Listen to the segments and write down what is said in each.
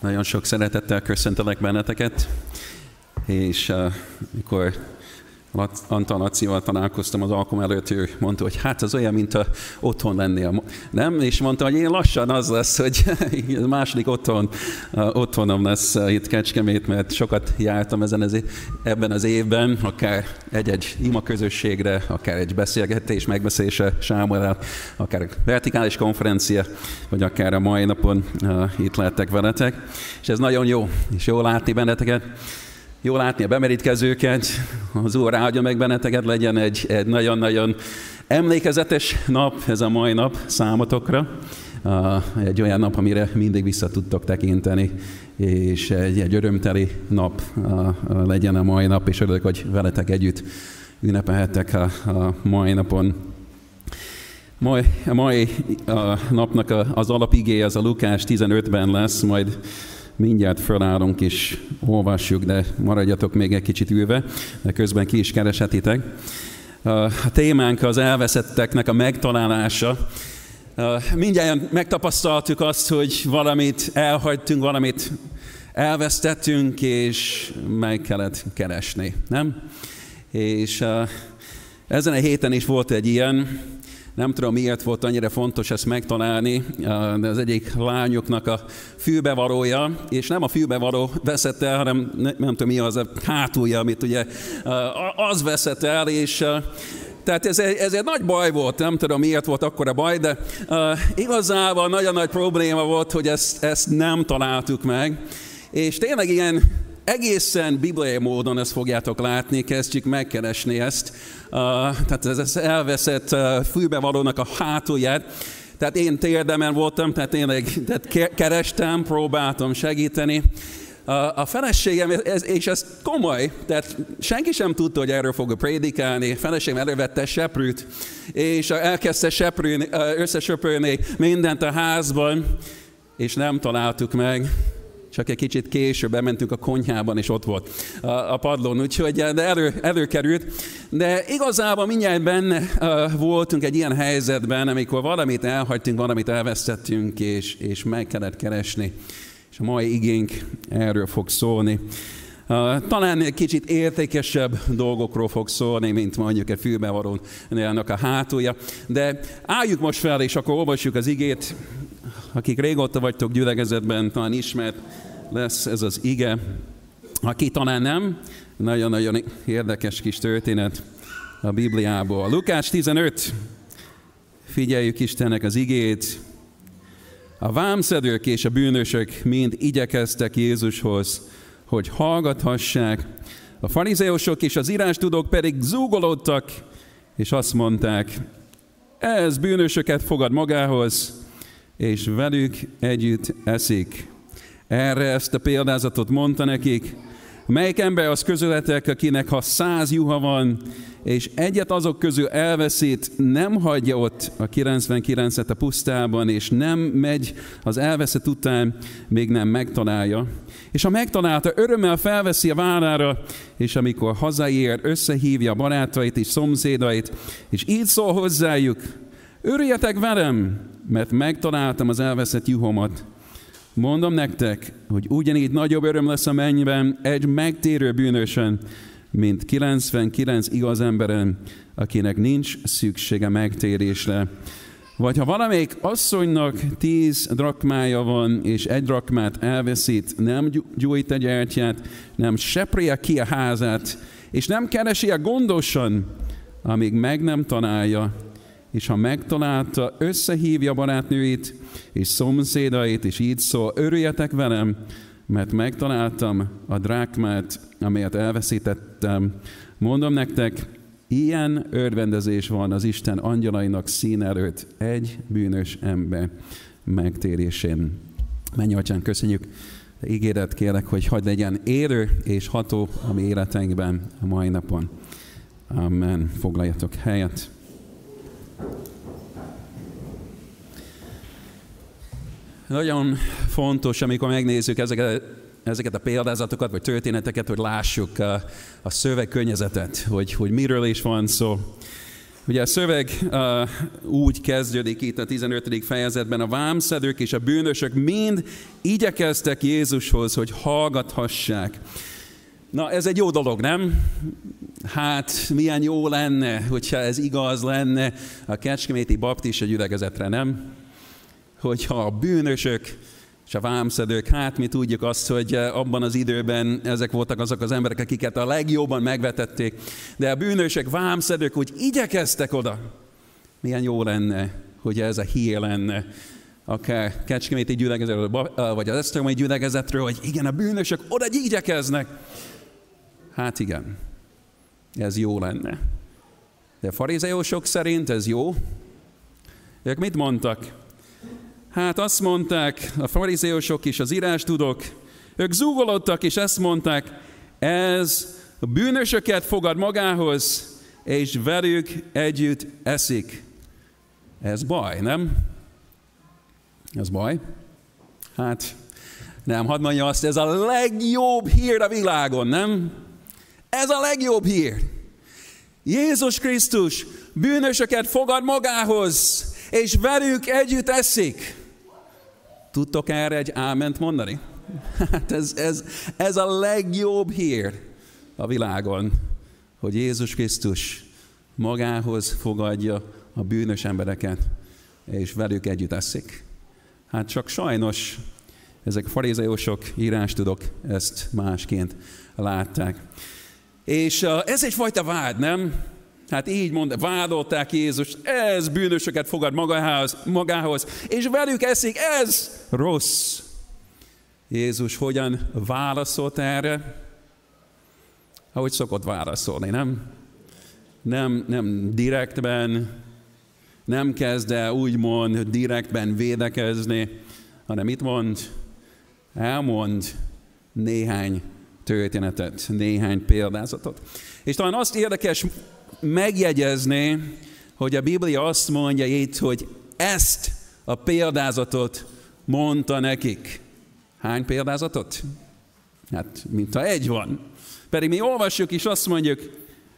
Nagyon sok szeretettel köszöntelek benneteket, és uh, mikor Antal Lacival találkoztam az alkalom előtt, ő mondta, hogy hát az olyan, mint a otthon lennél. Nem? És mondta, hogy én lassan az lesz, hogy második otthon, otthonom lesz itt Kecskemét, mert sokat jártam ezen az, ebben az évben, akár egy-egy ima közösségre, akár egy beszélgetés, megbeszélése Sámuel, akár vertikális konferencia, vagy akár a mai napon itt lettek veletek. És ez nagyon jó, és jó látni benneteket. Jó látni a bemerítkezőket, az Úr áldja meg benneteket, legyen egy, egy nagyon-nagyon emlékezetes nap, ez a mai nap számotokra. Egy olyan nap, amire mindig vissza tudtok tekinteni, és egy, egy örömteli nap legyen a mai nap, és örülök, hogy veletek együtt ünnepelhettek a, a mai napon. Mai, a mai a napnak az alapigé az a Lukás 15-ben lesz, majd mindjárt fölállunk és olvassuk, de maradjatok még egy kicsit ülve, de közben ki is keresetitek. A témánk az elveszetteknek a megtalálása. Mindjárt megtapasztaltuk azt, hogy valamit elhagytunk, valamit elvesztettünk, és meg kellett keresni, nem? És ezen a héten is volt egy ilyen, nem tudom, miért volt annyira fontos ezt megtalálni, de az egyik lányoknak a fülbevarója, és nem a fülbevaró veszett el, hanem nem, tudom, mi az a hátulja, amit ugye az veszett el, és tehát ez egy, ez egy nagy baj volt, nem tudom miért volt akkor a baj, de uh, igazából nagyon nagy probléma volt, hogy ezt, ezt nem találtuk meg. És tényleg ilyen egészen bibliai módon ezt fogjátok látni, kezdjük megkeresni ezt. Uh, tehát ez az elveszett uh, fülbevalónak a hátulját. Tehát én térdemen voltam, tehát én tehát kerestem, próbáltam segíteni. A feleségem, ez, és ez komoly, tehát senki sem tudta, hogy erről fog prédikálni. A feleségem elővette seprűt, és elkezdte seprűni, összesöpörni mindent a házban, és nem találtuk meg csak egy kicsit később bementünk a konyhában, és ott volt a, padlón, úgyhogy de elő, előkerült. De igazából mindjárt benne uh, voltunk egy ilyen helyzetben, amikor valamit elhagytunk, valamit elvesztettünk, és, és meg kellett keresni. És a mai igénk erről fog szólni. Uh, talán egy kicsit értékesebb dolgokról fog szólni, mint mondjuk egy fülbevarón a hátulja. De álljuk most fel, és akkor olvassuk az igét. Akik régóta vagytok gyülekezetben, talán ismert lesz ez az ige. Aki talán nem, nagyon-nagyon érdekes kis történet a Bibliából. Lukás 15, figyeljük Istennek az igét. A vámszedők és a bűnösök mind igyekeztek Jézushoz, hogy hallgathassák. A farizeusok és az írástudók pedig zúgolódtak, és azt mondták, ez bűnösöket fogad magához, és velük együtt eszik. Erre ezt a példázatot mondta nekik, Melyik ember az közületek, akinek ha száz juha van, és egyet azok közül elveszít, nem hagyja ott a 99-et a pusztában, és nem megy az elveszett után, még nem megtalálja. És ha megtalálta, örömmel felveszi a vállára, és amikor hazaér, összehívja barátait és szomszédait, és így szól hozzájuk, örüljetek velem, mert megtaláltam az elveszett juhomat. Mondom nektek, hogy ugyanígy nagyobb öröm lesz a mennyben egy megtérő bűnösen, mint 99 igaz emberen, akinek nincs szüksége megtérésre. Vagy ha valamelyik asszonynak tíz drakmája van, és egy drakmát elveszít, nem gyújt egy gyertyát, nem seprje ki a házát, és nem keresi a gondosan, amíg meg nem találja, és ha megtalálta, összehívja barátnőit és szomszédait, és így szól, örüljetek velem, mert megtaláltam a drákmát, amelyet elveszítettem. Mondom nektek, ilyen örvendezés van az Isten angyalainak szín előtt egy bűnös ember megtérésén. Menj, Atyán, köszönjük. Ígéret kérlek, hogy hagyd legyen érő és ható a mi életeinkben a mai napon. Amen. Foglaljatok helyet. Nagyon fontos, amikor megnézzük ezeket, ezeket a példázatokat, vagy történeteket, hogy lássuk a, a szövegkörnyezetet, hogy, hogy miről is van szó. Ugye a szöveg uh, úgy kezdődik itt a 15. fejezetben, a vámszedők és a bűnösök mind igyekeztek Jézushoz, hogy hallgathassák. Na, ez egy jó dolog, nem? Hát, milyen jó lenne, hogyha ez igaz lenne a Kecskeméti Baptista gyülekezetre, nem? Hogyha a bűnösök és a vámszedők, hát mi tudjuk azt, hogy abban az időben ezek voltak azok az emberek, akiket a legjobban megvetették, de a bűnösök, vámszedők úgy igyekeztek oda. Milyen jó lenne, hogy ez a hír lenne, akár Kecskeméti gyülekezetről, vagy az Esztermai gyülekezetről, hogy igen, a bűnösök oda igyekeznek. Hát igen, ez jó lenne. De a farizeusok szerint ez jó. Ők mit mondtak? Hát azt mondták a farizeusok és az írás tudok, ők zúgolódtak és ezt mondták, ez a bűnösöket fogad magához, és velük együtt eszik. Ez baj, nem? Ez baj? Hát nem, hadd mondja azt, ez a legjobb hír a világon, nem? Ez a legjobb hír. Jézus Krisztus bűnösöket fogad magához, és velük együtt eszik. Tudtok erre egy áment mondani? Hát ez, ez, ez a legjobb hír a világon, hogy Jézus Krisztus magához fogadja a bűnös embereket, és velük együtt eszik. Hát csak sajnos ezek farizeusok, írás tudok, ezt másként látták. És ez egyfajta vád, nem? Hát így mond, vádolták Jézus, ez bűnösöket fogad magához, magához, és velük eszik, ez rossz. Jézus hogyan válaszolt erre? Ahogy szokott válaszolni, nem? Nem, nem direktben, nem kezd el úgymond direktben védekezni, hanem mit mond? Elmond néhány történetet, néhány példázatot. És talán azt érdekes megjegyezni, hogy a Biblia azt mondja itt, hogy ezt a példázatot mondta nekik. Hány példázatot? Hát, mint ha egy van. Pedig mi olvassuk és azt mondjuk,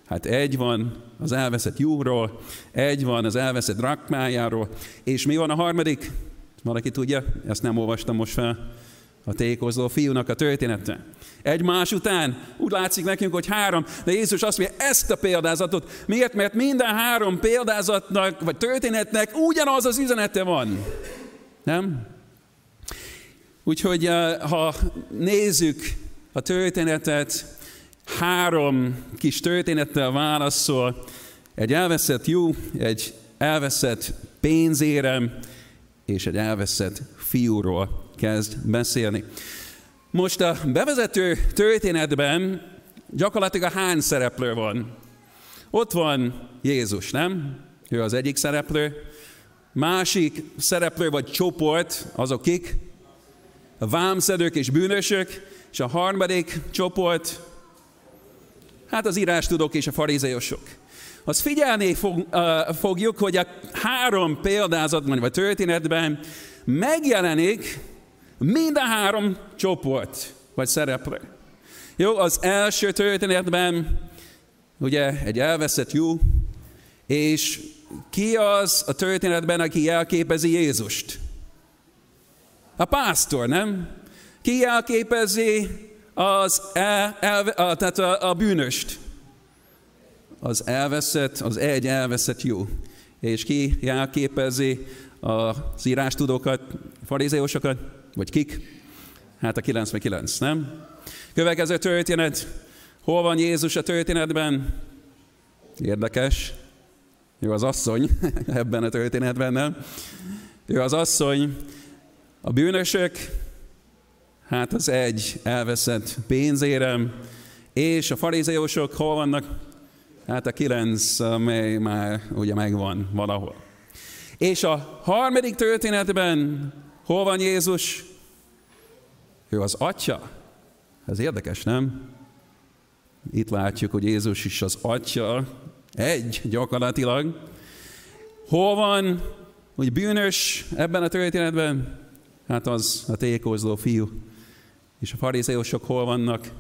hát egy van az elveszett júról, egy van az elveszett rakmájáról, és mi van a harmadik? Valaki tudja? Ezt nem olvastam most fel a tékozó fiúnak a története. Egymás után úgy látszik nekünk, hogy három, de Jézus azt mondja, ezt a példázatot. Miért? Mert minden három példázatnak, vagy történetnek ugyanaz az üzenete van. Nem? Úgyhogy eh, ha nézzük a történetet, három kis történettel válaszol, egy elveszett jó, egy elveszett pénzérem, és egy elveszett fiúról kezd beszélni. Most a bevezető történetben gyakorlatilag a hány szereplő van? Ott van Jézus, nem? Ő az egyik szereplő. Másik szereplő vagy csoport, azok kik? A vámszedők és bűnösök. És a harmadik csoport, hát az írás tudok és a farizeusok. Azt figyelni fog, fogjuk, hogy a három példázatban vagy történetben megjelenik Mind a három csoport, vagy szereplő. Jó, az első történetben ugye egy elveszett jó, és ki az a történetben, aki jelképezi Jézust? A pásztor, nem? Ki jelképezi az el, el, a, tehát a, a bűnöst? Az elveszett, az egy elveszett jó. És ki jelképezi az írástudókat, farizeusokat? Vagy kik? Hát a 99, nem? Következő történet. Hol van Jézus a történetben? Érdekes. Ő az asszony ebben a történetben, nem? Ő az asszony. A bűnösök, hát az egy elveszett pénzérem, és a farizeusok hol vannak? Hát a kilenc, amely már ugye megvan valahol. És a harmadik történetben Hol van Jézus? Ő az atya. Ez érdekes, nem? Itt látjuk, hogy Jézus is az atya, egy gyakorlatilag. Hol van, hogy bűnös ebben a történetben? Hát az a tékozló fiú. És a farizeusok hol vannak?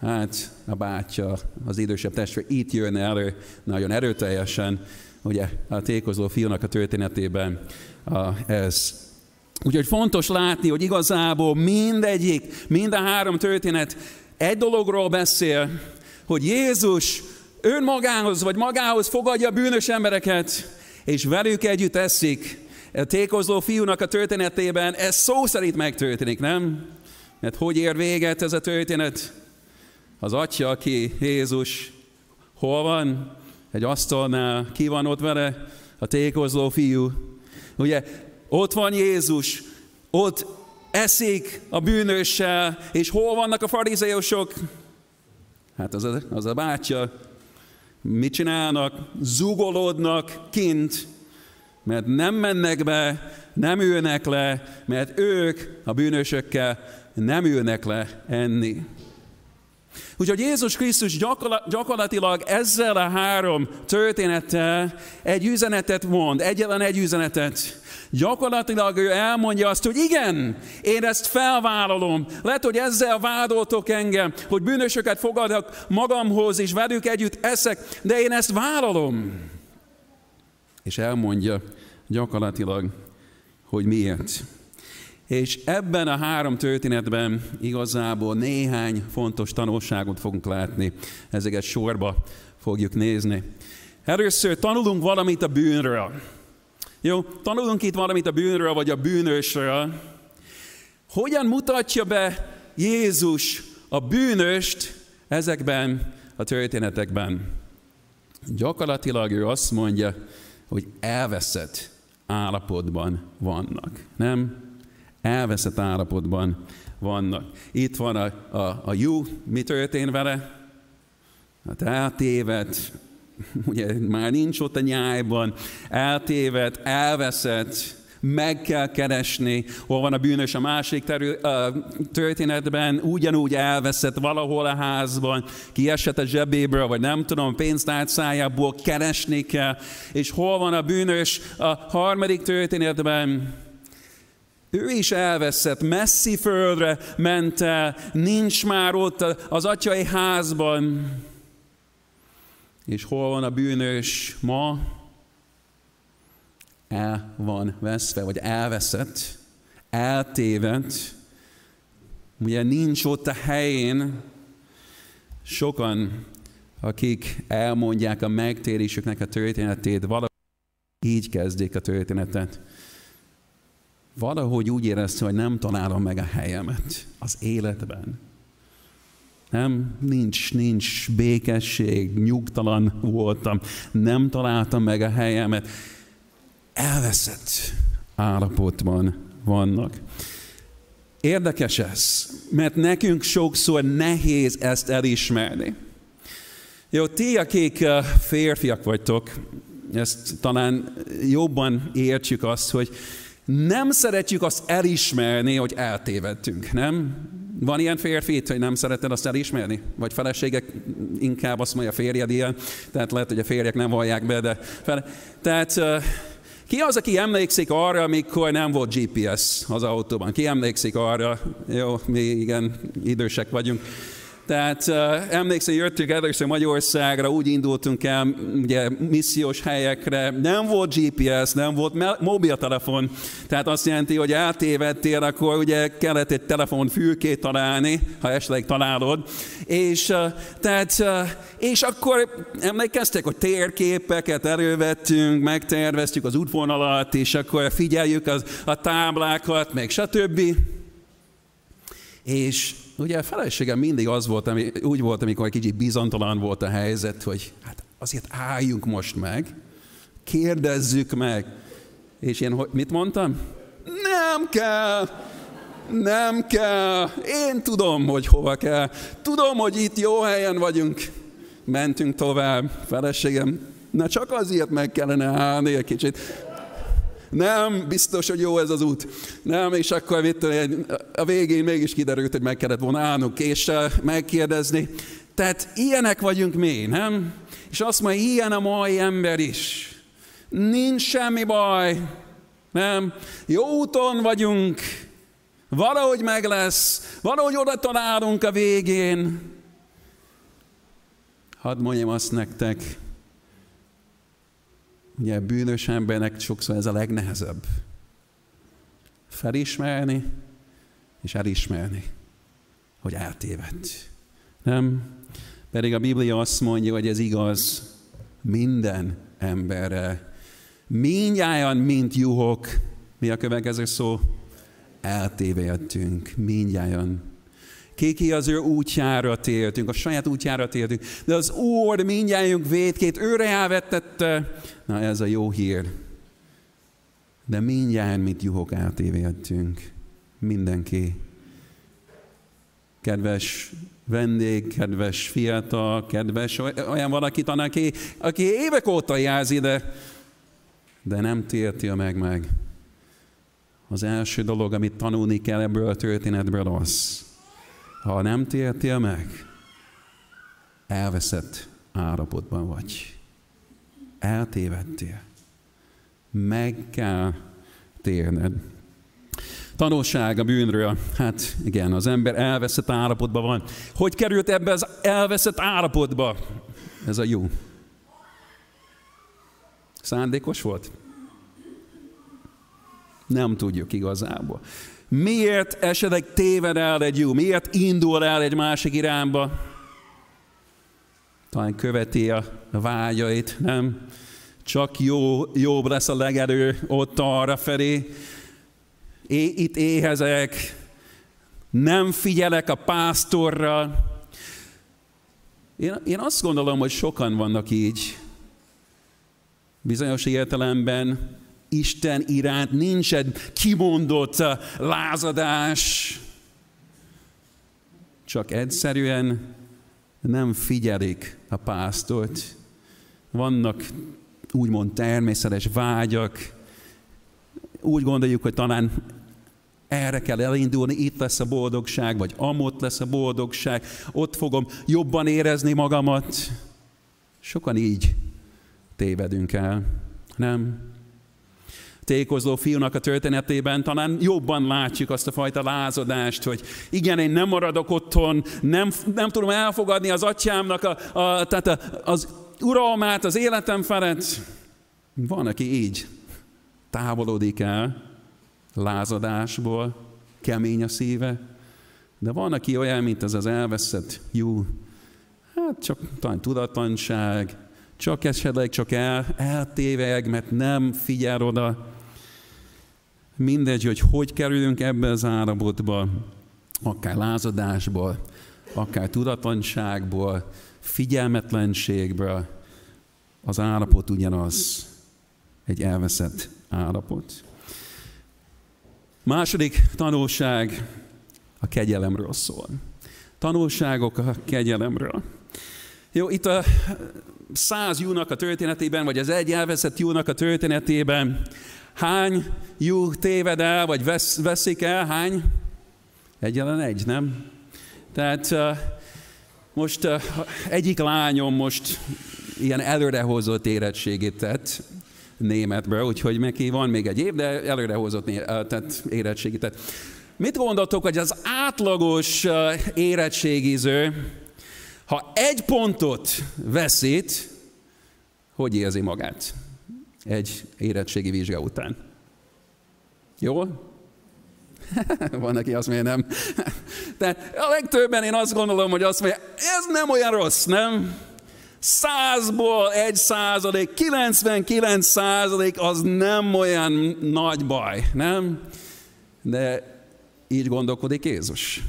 hát a bátyja, az idősebb testvér itt jönne elő nagyon erőteljesen, ugye a tékozó fiúnak a történetében a, ez. Úgyhogy fontos látni, hogy igazából mindegyik, mind a három történet egy dologról beszél, hogy Jézus önmagához vagy magához fogadja a bűnös embereket, és velük együtt eszik. A tékozó fiúnak a történetében ez szó szerint megtörténik, nem? Mert hogy ér véget ez a történet? Az atya, aki Jézus, hol van? Egy asztalnál, ki van ott vele? A tékozó fiú. Ugye, ott van Jézus, ott eszik a bűnössel, és hol vannak a farizeusok? Hát az a, az a bátya. Mit csinálnak? Zugolódnak kint, mert nem mennek be, nem ülnek le, mert ők a bűnösökkel nem ülnek le enni. Úgyhogy Jézus Krisztus gyakorlatilag ezzel a három történettel egy üzenetet mond, egyetlen egy üzenetet. Gyakorlatilag ő elmondja azt, hogy igen, én ezt felvállalom. Lehet, hogy ezzel vádoltok engem, hogy bűnösöket fogadok magamhoz, és velük együtt eszek, de én ezt vállalom. És elmondja gyakorlatilag, hogy miért. És ebben a három történetben igazából néhány fontos tanulságot fogunk látni. Ezeket sorba fogjuk nézni. Először tanulunk valamit a bűnről. Jó, tanulunk itt valamit a bűnről, vagy a bűnösről. Hogyan mutatja be Jézus a bűnöst ezekben a történetekben? Gyakorlatilag ő azt mondja, hogy elveszett állapotban vannak. Nem? Elveszett állapotban vannak. Itt van a, a, a jó, mi történt vele? Hát eltévedt, ugye már nincs ott a nyájban, eltévedt, elveszett, meg kell keresni, hol van a bűnös a másik terül, a történetben, ugyanúgy elveszett valahol a házban, kiesett a zsebéből, vagy nem tudom, pénztárcájából keresni kell, és hol van a bűnös a harmadik történetben, ő is elveszett, messzi földre ment el, nincs már ott az atyai házban. És hol van a bűnös ma? El van veszve, vagy elveszett, eltévedt. Ugye nincs ott a helyén. Sokan, akik elmondják a megtérésüknek a történetét, valahogy így kezdik a történetet valahogy úgy érezte, hogy nem találom meg a helyemet az életben. Nem, nincs, nincs békesség, nyugtalan voltam, nem találtam meg a helyemet. Elveszett állapotban vannak. Érdekes ez, mert nekünk sokszor nehéz ezt elismerni. Jó, ti, akik férfiak vagytok, ezt talán jobban értjük azt, hogy nem szeretjük azt elismerni, hogy eltévedtünk, nem? Van ilyen férfi hogy nem szereted azt elismerni? Vagy feleségek inkább azt mondja, férjed ilyen, tehát lehet, hogy a férjek nem vallják be, de fele... Tehát ki az, aki emlékszik arra, amikor nem volt GPS az autóban? Ki emlékszik arra? Jó, mi igen, idősek vagyunk. Tehát emlékszem, jöttünk először Magyarországra, úgy indultunk el ugye, missziós helyekre, nem volt GPS, nem volt mobiltelefon, tehát azt jelenti, hogy eltévedtél, akkor ugye kellett egy telefon fülkét találni, ha esetleg találod, és, tehát, és akkor emlékeztek, hogy térképeket elővettünk, megterveztük az útvonalat, és akkor figyeljük az, a táblákat, meg stb. És ugye a feleségem mindig az volt, ami, úgy volt, amikor egy kicsit bizontalan volt a helyzet, hogy hát azért álljunk most meg, kérdezzük meg. És én mit mondtam? Nem kell, nem kell, én tudom, hogy hova kell, tudom, hogy itt jó helyen vagyunk. Mentünk tovább, feleségem, na csak azért meg kellene állni egy kicsit nem, biztos, hogy jó ez az út. Nem, és akkor mit, a végén mégis kiderült, hogy meg kellett volna állnunk és megkérdezni. Tehát ilyenek vagyunk mi, nem? És azt mondja, ilyen a mai ember is. Nincs semmi baj, nem? Jó úton vagyunk, valahogy meg lesz, valahogy oda találunk a végén. Hadd mondjam azt nektek, ugye bűnös embernek sokszor ez a legnehezebb. Felismerni és elismerni, hogy eltévedt. Nem? Pedig a Biblia azt mondja, hogy ez igaz minden emberre. Mindjárt, mint juhok. Mi a következő szó? Eltévedtünk. Mindjárt. Kiki az ő útjára tértünk, a saját útjára tértünk, de az Úr mindjárt védkét őre elvettette. Na ez a jó hír. De mindjárt, mint juhok eltévedtünk. Mindenki. Kedves vendég, kedves fiatal, kedves olyan valaki, aki, aki évek óta járz ide, de nem térti meg meg. Az első dolog, amit tanulni kell ebből a történetből az, ha nem tértél meg, elveszett állapotban vagy. Eltévedtél. Meg kell térned. Tanulság a bűnről. Hát igen, az ember elveszett állapotban van. Hogy került ebbe az elveszett állapotba? Ez a jó. Szándékos volt? Nem tudjuk igazából. Miért esetleg téved el egy jó? Miért indul el egy másik irányba? Talán követi a vágyait, nem? Csak jó, jobb lesz a legerő ott arra felé. É, itt éhezek, nem figyelek a pásztorra. Én, én azt gondolom, hogy sokan vannak így. Bizonyos értelemben Isten iránt nincs egy kimondott uh, lázadás, csak egyszerűen nem figyelik a pásztort. Vannak úgymond természetes vágyak, úgy gondoljuk, hogy talán erre kell elindulni, itt lesz a boldogság, vagy amott lesz a boldogság, ott fogom jobban érezni magamat. Sokan így tévedünk el, nem? Tékozó fiúnak a történetében talán jobban látjuk azt a fajta lázadást, hogy igen, én nem maradok otthon, nem, nem tudom elfogadni az atyámnak a, a, tehát a, az uralmát, az életem felett. Van, aki így távolodik el lázadásból, kemény a szíve, de van, aki olyan, mint az az elveszett jó, hát csak talán tudatlanság, csak esetleg csak el, eltéveg, mert nem figyel oda. Mindegy, hogy hogy kerülünk ebbe az állapotba, akár lázadásból, akár tudatlanságból, figyelmetlenségből, az állapot ugyanaz, egy elveszett állapot. Második tanulság a kegyelemről szól. Tanulságok a kegyelemről. Jó, itt a száz jónak a történetében, vagy az egy elveszett jónak a történetében hány jó téved el, vagy vesz, veszik el, hány? Egyetlen egy, nem? Tehát uh, most uh, egyik lányom most ilyen előrehozott érettségét tett németből, úgyhogy neki van még egy év, de előrehozott tehát érettségét tett. Mit gondoltok, hogy az átlagos érettségiző, ha egy pontot veszít, hogy érzi magát egy érettségi vizsga után? Jó? Van, aki azt mondja, nem. De a legtöbben én azt gondolom, hogy azt mondja, ez nem olyan rossz, nem? Százból egy százalék, 99 százalék az nem olyan nagy baj, nem? De így gondolkodik Jézus.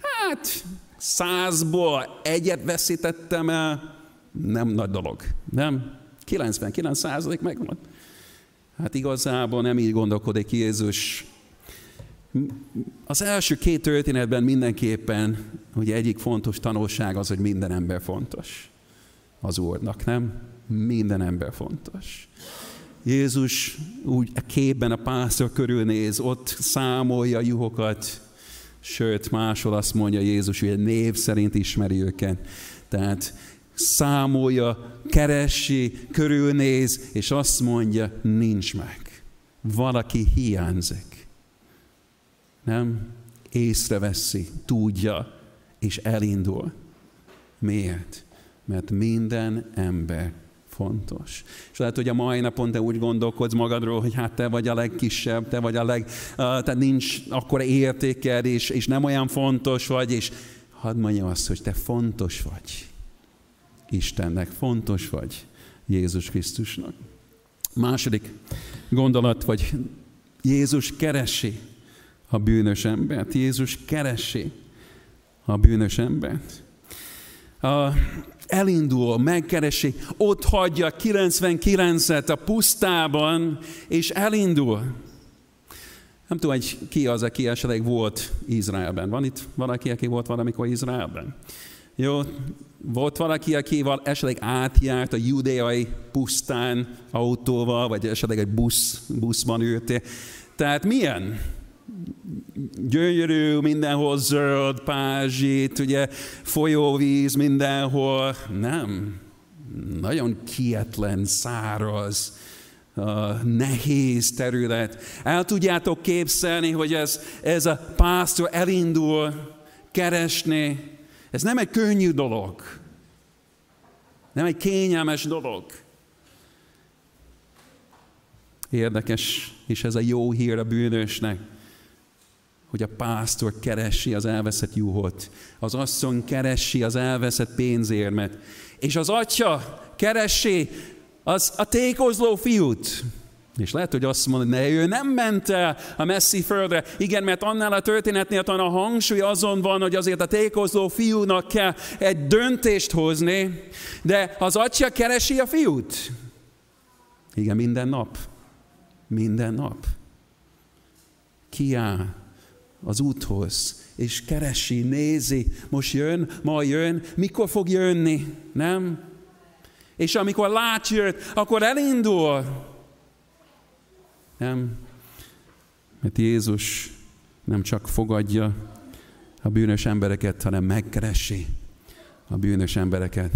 Hát, százból egyet veszítettem el, nem nagy dolog, nem? 99 százalék megvan. Hát igazából nem így gondolkodik Jézus. Az első két történetben mindenképpen, ugye egyik fontos tanulság az, hogy minden ember fontos az Úrnak, nem? Minden ember fontos. Jézus úgy a képben a pásztor körülnéz, ott számolja juhokat, sőt, máshol azt mondja Jézus, hogy név szerint ismeri őket. Tehát számolja, keresi, körülnéz, és azt mondja, nincs meg. Valaki hiányzik. Nem? Észreveszi, tudja, és elindul. Miért? Mert minden ember fontos. És lehet, hogy a mai napon te úgy gondolkodsz magadról, hogy hát te vagy a legkisebb, te vagy a leg... Tehát nincs akkora értéked, és, és nem olyan fontos vagy, és hadd mondja azt, hogy te fontos vagy. Istennek fontos vagy. Jézus Krisztusnak. Második gondolat, vagy Jézus keresi a bűnös embert. Jézus keresi a bűnös embert. A, elindul, megkeresi, ott hagyja 99-et a pusztában, és elindul. Nem tudom, hogy ki az, aki esetleg volt Izraelben. Van itt valaki, aki volt valamikor Izraelben? Jó, volt valaki, aki esetleg átjárt a judeai pusztán autóval, vagy esetleg egy busz, buszban ültél. Tehát milyen? Gyönyörű, mindenhol zöld, pázsit, ugye folyóvíz mindenhol. Nem. Nagyon kietlen, száraz, nehéz terület. El tudjátok képzelni, hogy ez, ez a pásztor elindul keresni. Ez nem egy könnyű dolog. Nem egy kényelmes dolog. Érdekes, és ez a jó hír a bűnösnek hogy a pásztor keresi az elveszett juhot, az asszony keresi az elveszett pénzérmet, és az atya keresi az a tékozló fiút. És lehet, hogy azt mondod, ne, ő nem ment el a messzi földre. Igen, mert annál a történetnél talán a hangsúly azon van, hogy azért a tékozló fiúnak kell egy döntést hozni, de az atya keresi a fiút. Igen, minden nap. Minden nap. Kiáll az úthoz, és keresi, nézi, most jön, ma jön, mikor fog jönni, nem? És amikor lát jött, akkor elindul. Nem? Mert Jézus nem csak fogadja a bűnös embereket, hanem megkeresi a bűnös embereket.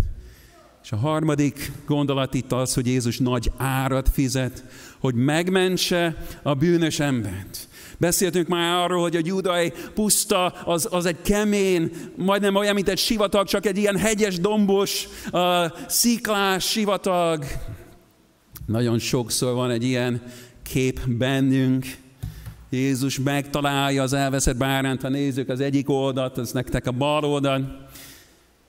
És a harmadik gondolat itt az, hogy Jézus nagy árat fizet, hogy megmentse a bűnös embert. Beszéltünk már arról, hogy a judai puszta az, az egy kemény, majdnem olyan, mint egy sivatag, csak egy ilyen hegyes, dombos, uh, sziklás sivatag. Nagyon sokszor van egy ilyen kép bennünk. Jézus megtalálja az elveszett bárányt, ha nézzük az egyik oldalt, az nektek a bal oldal.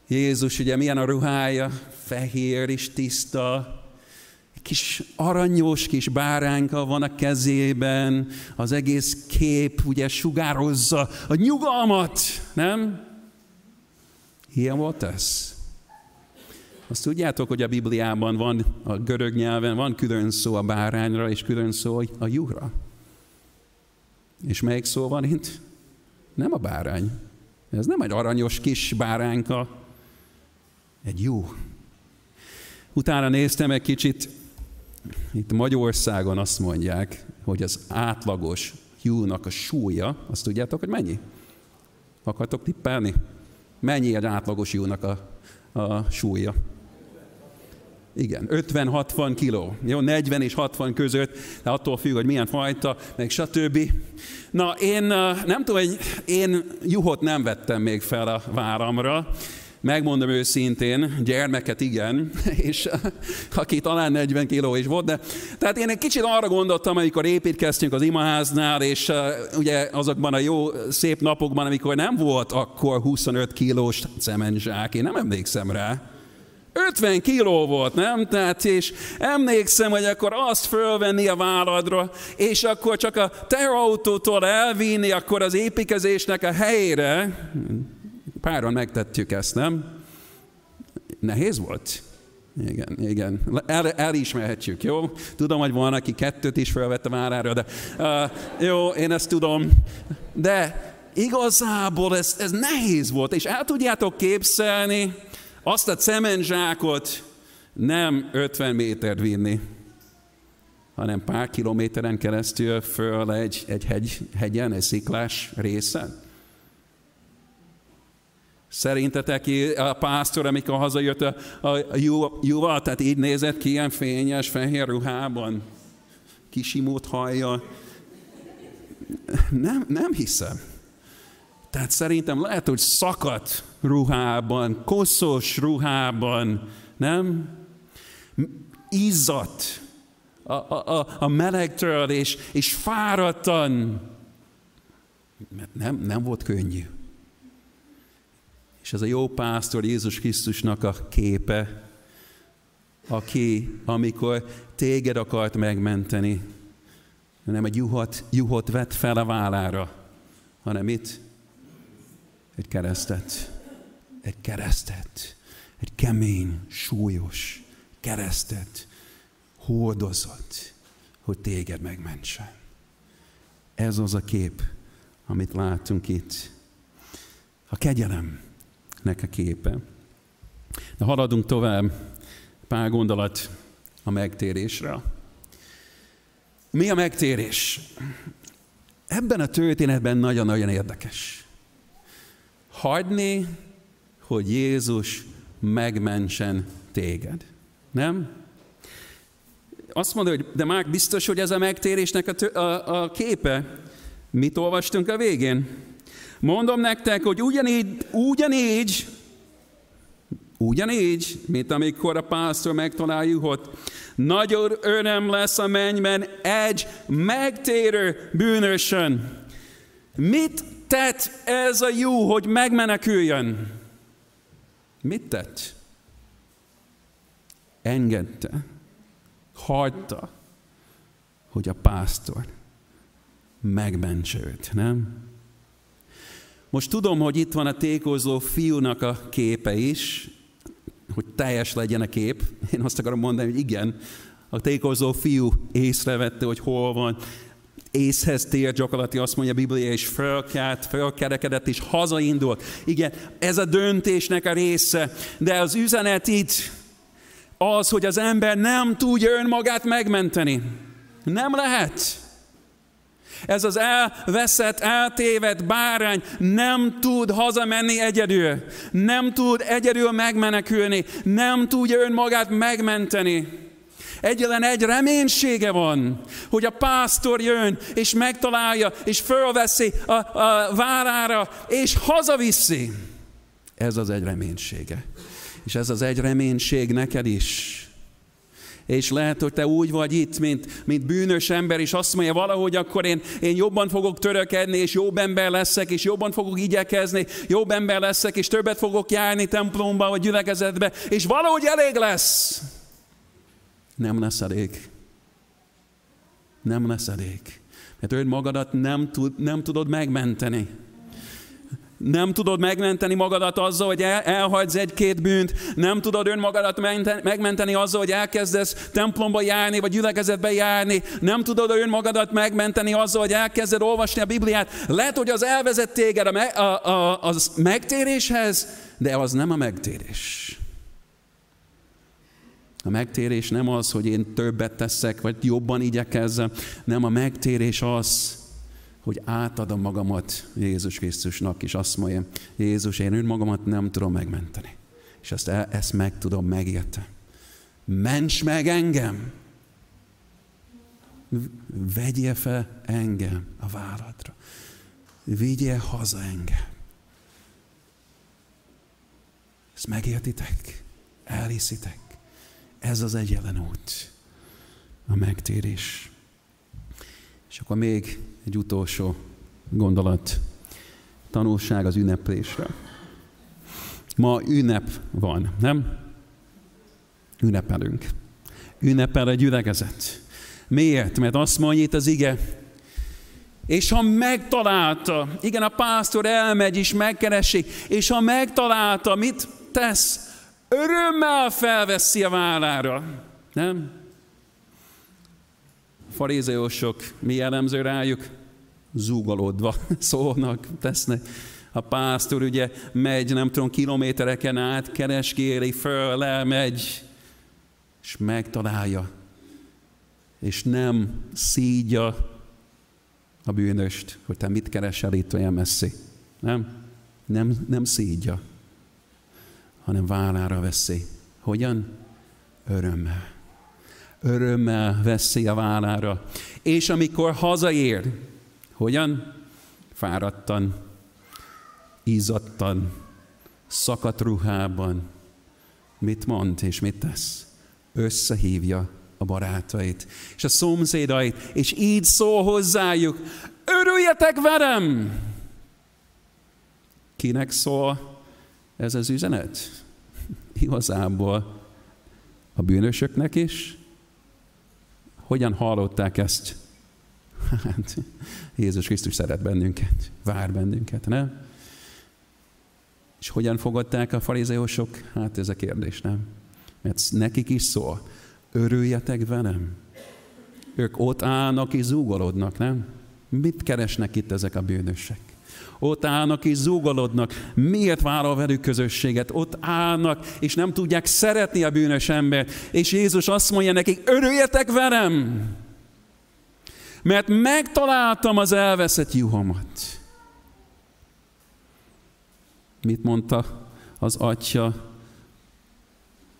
Jézus ugye milyen a ruhája, fehér és tiszta, kis aranyos kis báránka van a kezében, az egész kép ugye sugározza a nyugalmat, nem? Ilyen volt ez. Azt tudjátok, hogy a Bibliában van, a görög nyelven van külön szó a bárányra, és külön szó a juhra. És melyik szó van itt? Nem a bárány. Ez nem egy aranyos kis báránka, egy jó. Utána néztem egy kicsit, itt Magyarországon azt mondják, hogy az átlagos hiúnak a súlya, azt tudjátok, hogy mennyi? Akartok tippelni? Mennyi egy átlagos hiúnak a, a súlya? Igen, 50-60 kiló. Jó, 40 és 60 között, de attól függ, hogy milyen fajta, meg stb. Na, én nem tudom, hogy én juhot nem vettem még fel a váramra, Megmondom őszintén, gyermeket igen, és aki talán 40 kiló is volt, de tehát én egy kicsit arra gondoltam, amikor építkeztünk az imaháznál, és uh, ugye azokban a jó, szép napokban, amikor nem volt akkor 25 kilós cementzsák, én nem emlékszem rá. 50 kiló volt, nem? Tehát, és emlékszem, hogy akkor azt fölvenni a válladra, és akkor csak a teherautótól elvinni, akkor az építkezésnek a helyére, Páran megtettük ezt, nem? Nehéz volt? Igen, igen. El, elismerhetjük, jó? Tudom, hogy van, aki kettőt is felvett a várára, de uh, jó, én ezt tudom. De igazából ez, ez nehéz volt, és el tudjátok képzelni azt a cementzsákot nem 50 métert vinni, hanem pár kilométeren keresztül föl egy, egy hegy, hegyen, egy sziklás részen. Szerintetek a pásztor, amikor hazajött a, a jóval, tehát így nézett ki ilyen fényes, fehér ruhában, kisimult hajjal? Nem, nem hiszem. Tehát szerintem lehet, hogy szakadt ruhában, koszos ruhában, nem? Izzadt a, a, a melegtől, és, és fáradtan. Mert nem, nem volt könnyű. És ez a jó pásztor Jézus Krisztusnak a képe, aki, amikor téged akart megmenteni, nem egy juhot, juhot vett fel a vállára, hanem itt egy keresztet. Egy keresztet. Egy kemény, súlyos keresztet hordozott, hogy téged megmentsen. Ez az a kép, amit látunk itt. A kegyelemnek a képe. De haladunk tovább pár gondolat a megtérésre. Mi a megtérés? Ebben a történetben nagyon-nagyon érdekes. Hagyni, hogy Jézus megmentsen téged. Nem? Azt mondja, hogy de már biztos, hogy ez a megtérésnek a, tő, a, a képe. Mit olvastunk a végén? Mondom nektek, hogy ugyanígy, ugyanígy, ugyanígy, mint amikor a pásztor megtalálja hogy nagyon öröm lesz a mennyben egy megtérő bűnösön. Mit tett ez a jó, hogy megmeneküljön? Mit tett? Engedte, hagyta, hogy a pásztor megmentse őt, nem? Most tudom, hogy itt van a tékozó fiúnak a képe is, hogy teljes legyen a kép. Én azt akarom mondani, hogy igen, a tékozó fiú észrevette, hogy hol van, észhez tér gyakorlatilag azt mondja a Biblia, és fölkelt, fölkerekedett, és hazaindult. Igen, ez a döntésnek a része, de az üzenet itt az, hogy az ember nem tudja önmagát megmenteni. Nem lehet. Ez az elveszett, eltévedt bárány nem tud hazamenni egyedül. Nem tud egyedül megmenekülni. Nem tudja önmagát megmenteni. Egyetlen egy reménysége van, hogy a pásztor jön, és megtalálja, és fölveszi a, a várára, és hazaviszi. Ez az egy reménysége. És ez az egy reménység neked is és lehet, hogy te úgy vagy itt, mint, mint bűnös ember, és azt mondja, valahogy akkor én, én jobban fogok törökedni, és jobb ember leszek, és jobban fogok igyekezni, jobb ember leszek, és többet fogok járni templomba, vagy gyülekezetbe, és valahogy elég lesz. Nem lesz elég. Nem lesz elég. Mert önmagadat nem, tud, nem tudod megmenteni. Nem tudod megmenteni magadat azzal, hogy el, elhagysz egy-két bűnt. Nem tudod önmagadat megmenteni azzal, hogy elkezdesz templomba járni, vagy gyülekezetbe járni. Nem tudod önmagadat megmenteni azzal, hogy elkezded olvasni a Bibliát. Lehet, hogy az elvezet téged a, me, a, a, a megtéréshez, de az nem a megtérés. A megtérés nem az, hogy én többet teszek, vagy jobban igyekezzem, nem a megtérés az, hogy átadom magamat Jézus Krisztusnak, és azt mondja, Jézus, én önmagamat nem tudom megmenteni. És ezt, ezt meg tudom megérteni. Ments meg engem! Vegyél fel engem a válladra. Vigyél haza engem. Ezt megértitek? Elhiszitek? Ez az egyetlen út. A megtérés. És akkor még egy utolsó gondolat. Tanulság az ünneplésre. Ma ünnep van, nem? Ünnepelünk. Ünnepel egy gyülekezet. Miért? Mert azt mondja itt az ige, és ha megtalálta, igen, a pásztor elmegy és megkeresi, és ha megtalálta, mit tesz? Örömmel felveszi a vállára. Nem? Farizeusok mi jellemző rájuk? Zúgolódva szólnak, tesznek. A pásztor ugye megy, nem tudom, kilométereken át, keresgéli, föl, elmegy, és megtalálja. És nem szídja a bűnöst, hogy te mit keresel itt olyan messzi. Nem? Nem, nem szídja, hanem vállára veszi. Hogyan? Örömmel örömmel veszi a vállára. És amikor hazaér, hogyan? Fáradtan. izzadtan, szakadt ruhában, mit mond és mit tesz? Összehívja a barátait, és a szomszédait, és így szól hozzájuk, örüljetek velem! Kinek szól ez az üzenet? Igazából a bűnösöknek is? Hogyan hallották ezt? Hát, Jézus Krisztus szeret bennünket, vár bennünket, nem? És hogyan fogadták a farizeusok? Hát ez a kérdés, nem? Mert nekik is szól, örüljetek velem. Ők ott állnak és zúgolódnak, nem? Mit keresnek itt ezek a bűnösek? Ott állnak és zúgolódnak. Miért vállal velük közösséget? Ott állnak, és nem tudják szeretni a bűnös embert. És Jézus azt mondja nekik, örüljetek velem! Mert megtaláltam az elveszett juhomat. Mit mondta az atya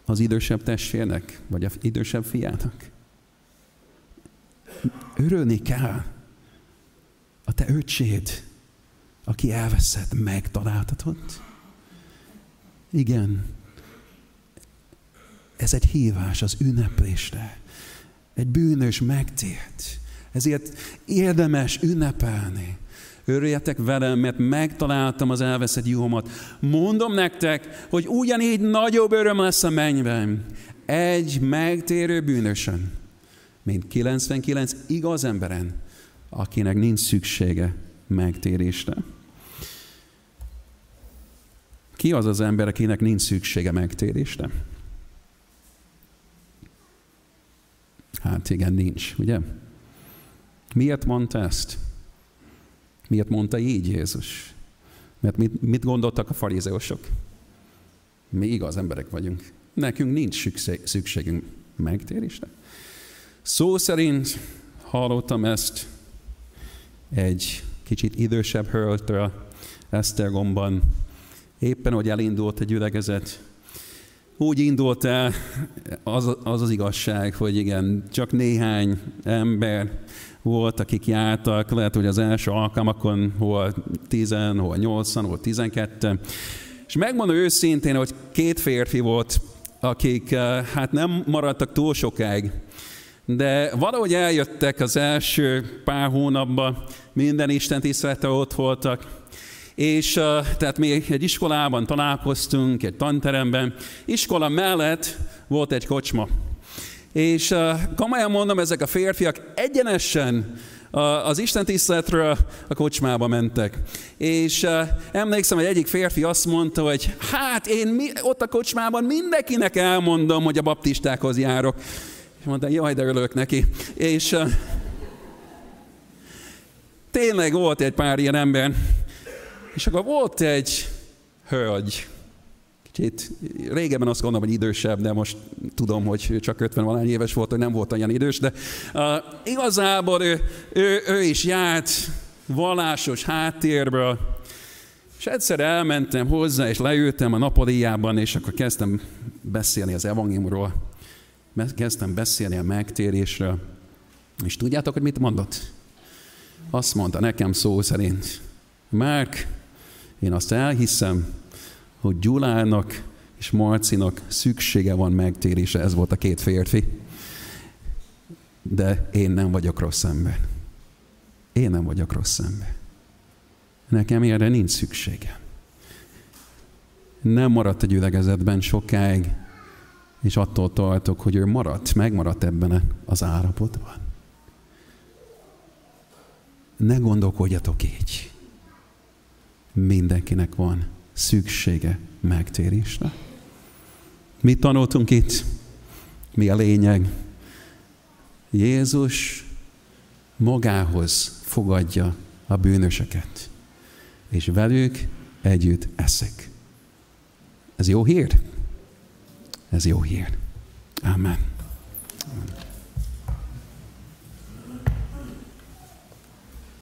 az idősebb testvérnek, vagy az idősebb fiának? Örülni kell a te öcséd, aki elveszett, megtaláltatod. Igen, ez egy hívás az ünneplésre. Egy bűnös megtért. Ezért érdemes ünnepelni. Örüljetek velem, mert megtaláltam az elveszett juhomat. Mondom nektek, hogy ugyanígy nagyobb öröm lesz a mennyben egy megtérő bűnösen, mint 99 igaz emberen, akinek nincs szüksége megtérésre. Ki az az ember, akinek nincs szüksége megtérésre? Hát igen, nincs, ugye? Miért mondta ezt? Miért mondta így Jézus? Mert mit, mit gondoltak a farizeusok? Mi igaz emberek vagyunk. Nekünk nincs szükségünk megtérésre. Szó szerint hallottam ezt egy kicsit idősebb hölgytől Esztergomban. Éppen, hogy elindult egy ülegezet, úgy indult el az, az az igazság, hogy igen, csak néhány ember volt, akik jártak, lehet, hogy az első alkalmakon hol 10, hol 8, hol 12. És megmondom őszintén, hogy két férfi volt, akik eh, hát nem maradtak túl sokáig, de valahogy eljöttek az első pár hónapban, minden Isten tisztelete ott voltak, és tehát mi egy iskolában találkoztunk, egy tanteremben, iskola mellett volt egy kocsma. És uh, komolyan mondom, ezek a férfiak egyenesen az Isten tiszteletről a kocsmába mentek. És emlékszem, hogy egyik férfi azt mondta, hogy hát én ott a kocsmában mindenkinek elmondom, hogy a baptistákhoz járok. És mondta, jaj, de örülök neki. És tényleg volt egy pár ilyen ember. És akkor volt egy hölgy, Kicsit régebben azt gondolom, hogy idősebb, de most tudom, hogy csak 50 valány éves volt, hogy nem volt olyan idős, de uh, igazából ő, ő, ő is járt vallásos háttérből, és egyszer elmentem hozzá, és leültem a napolijában, és akkor kezdtem beszélni az evangéliumról, kezdtem beszélni a megtérésről, és tudjátok, hogy mit mondott? Azt mondta nekem szó szerint, Márk, én azt elhiszem, hogy Gyulának és Marcinak szüksége van megtérése, ez volt a két férfi. De én nem vagyok rossz ember. Én nem vagyok rossz ember. Nekem erre nincs szüksége. Nem maradt a gyülekezetben sokáig, és attól tartok, hogy ő maradt, megmaradt ebben az állapotban. Ne gondolkodjatok így. Mindenkinek van szüksége megtérésre. Mit tanultunk itt? Mi a lényeg? Jézus magához fogadja a bűnöseket, és velük együtt eszik. Ez jó hír? Ez jó hír. Amen.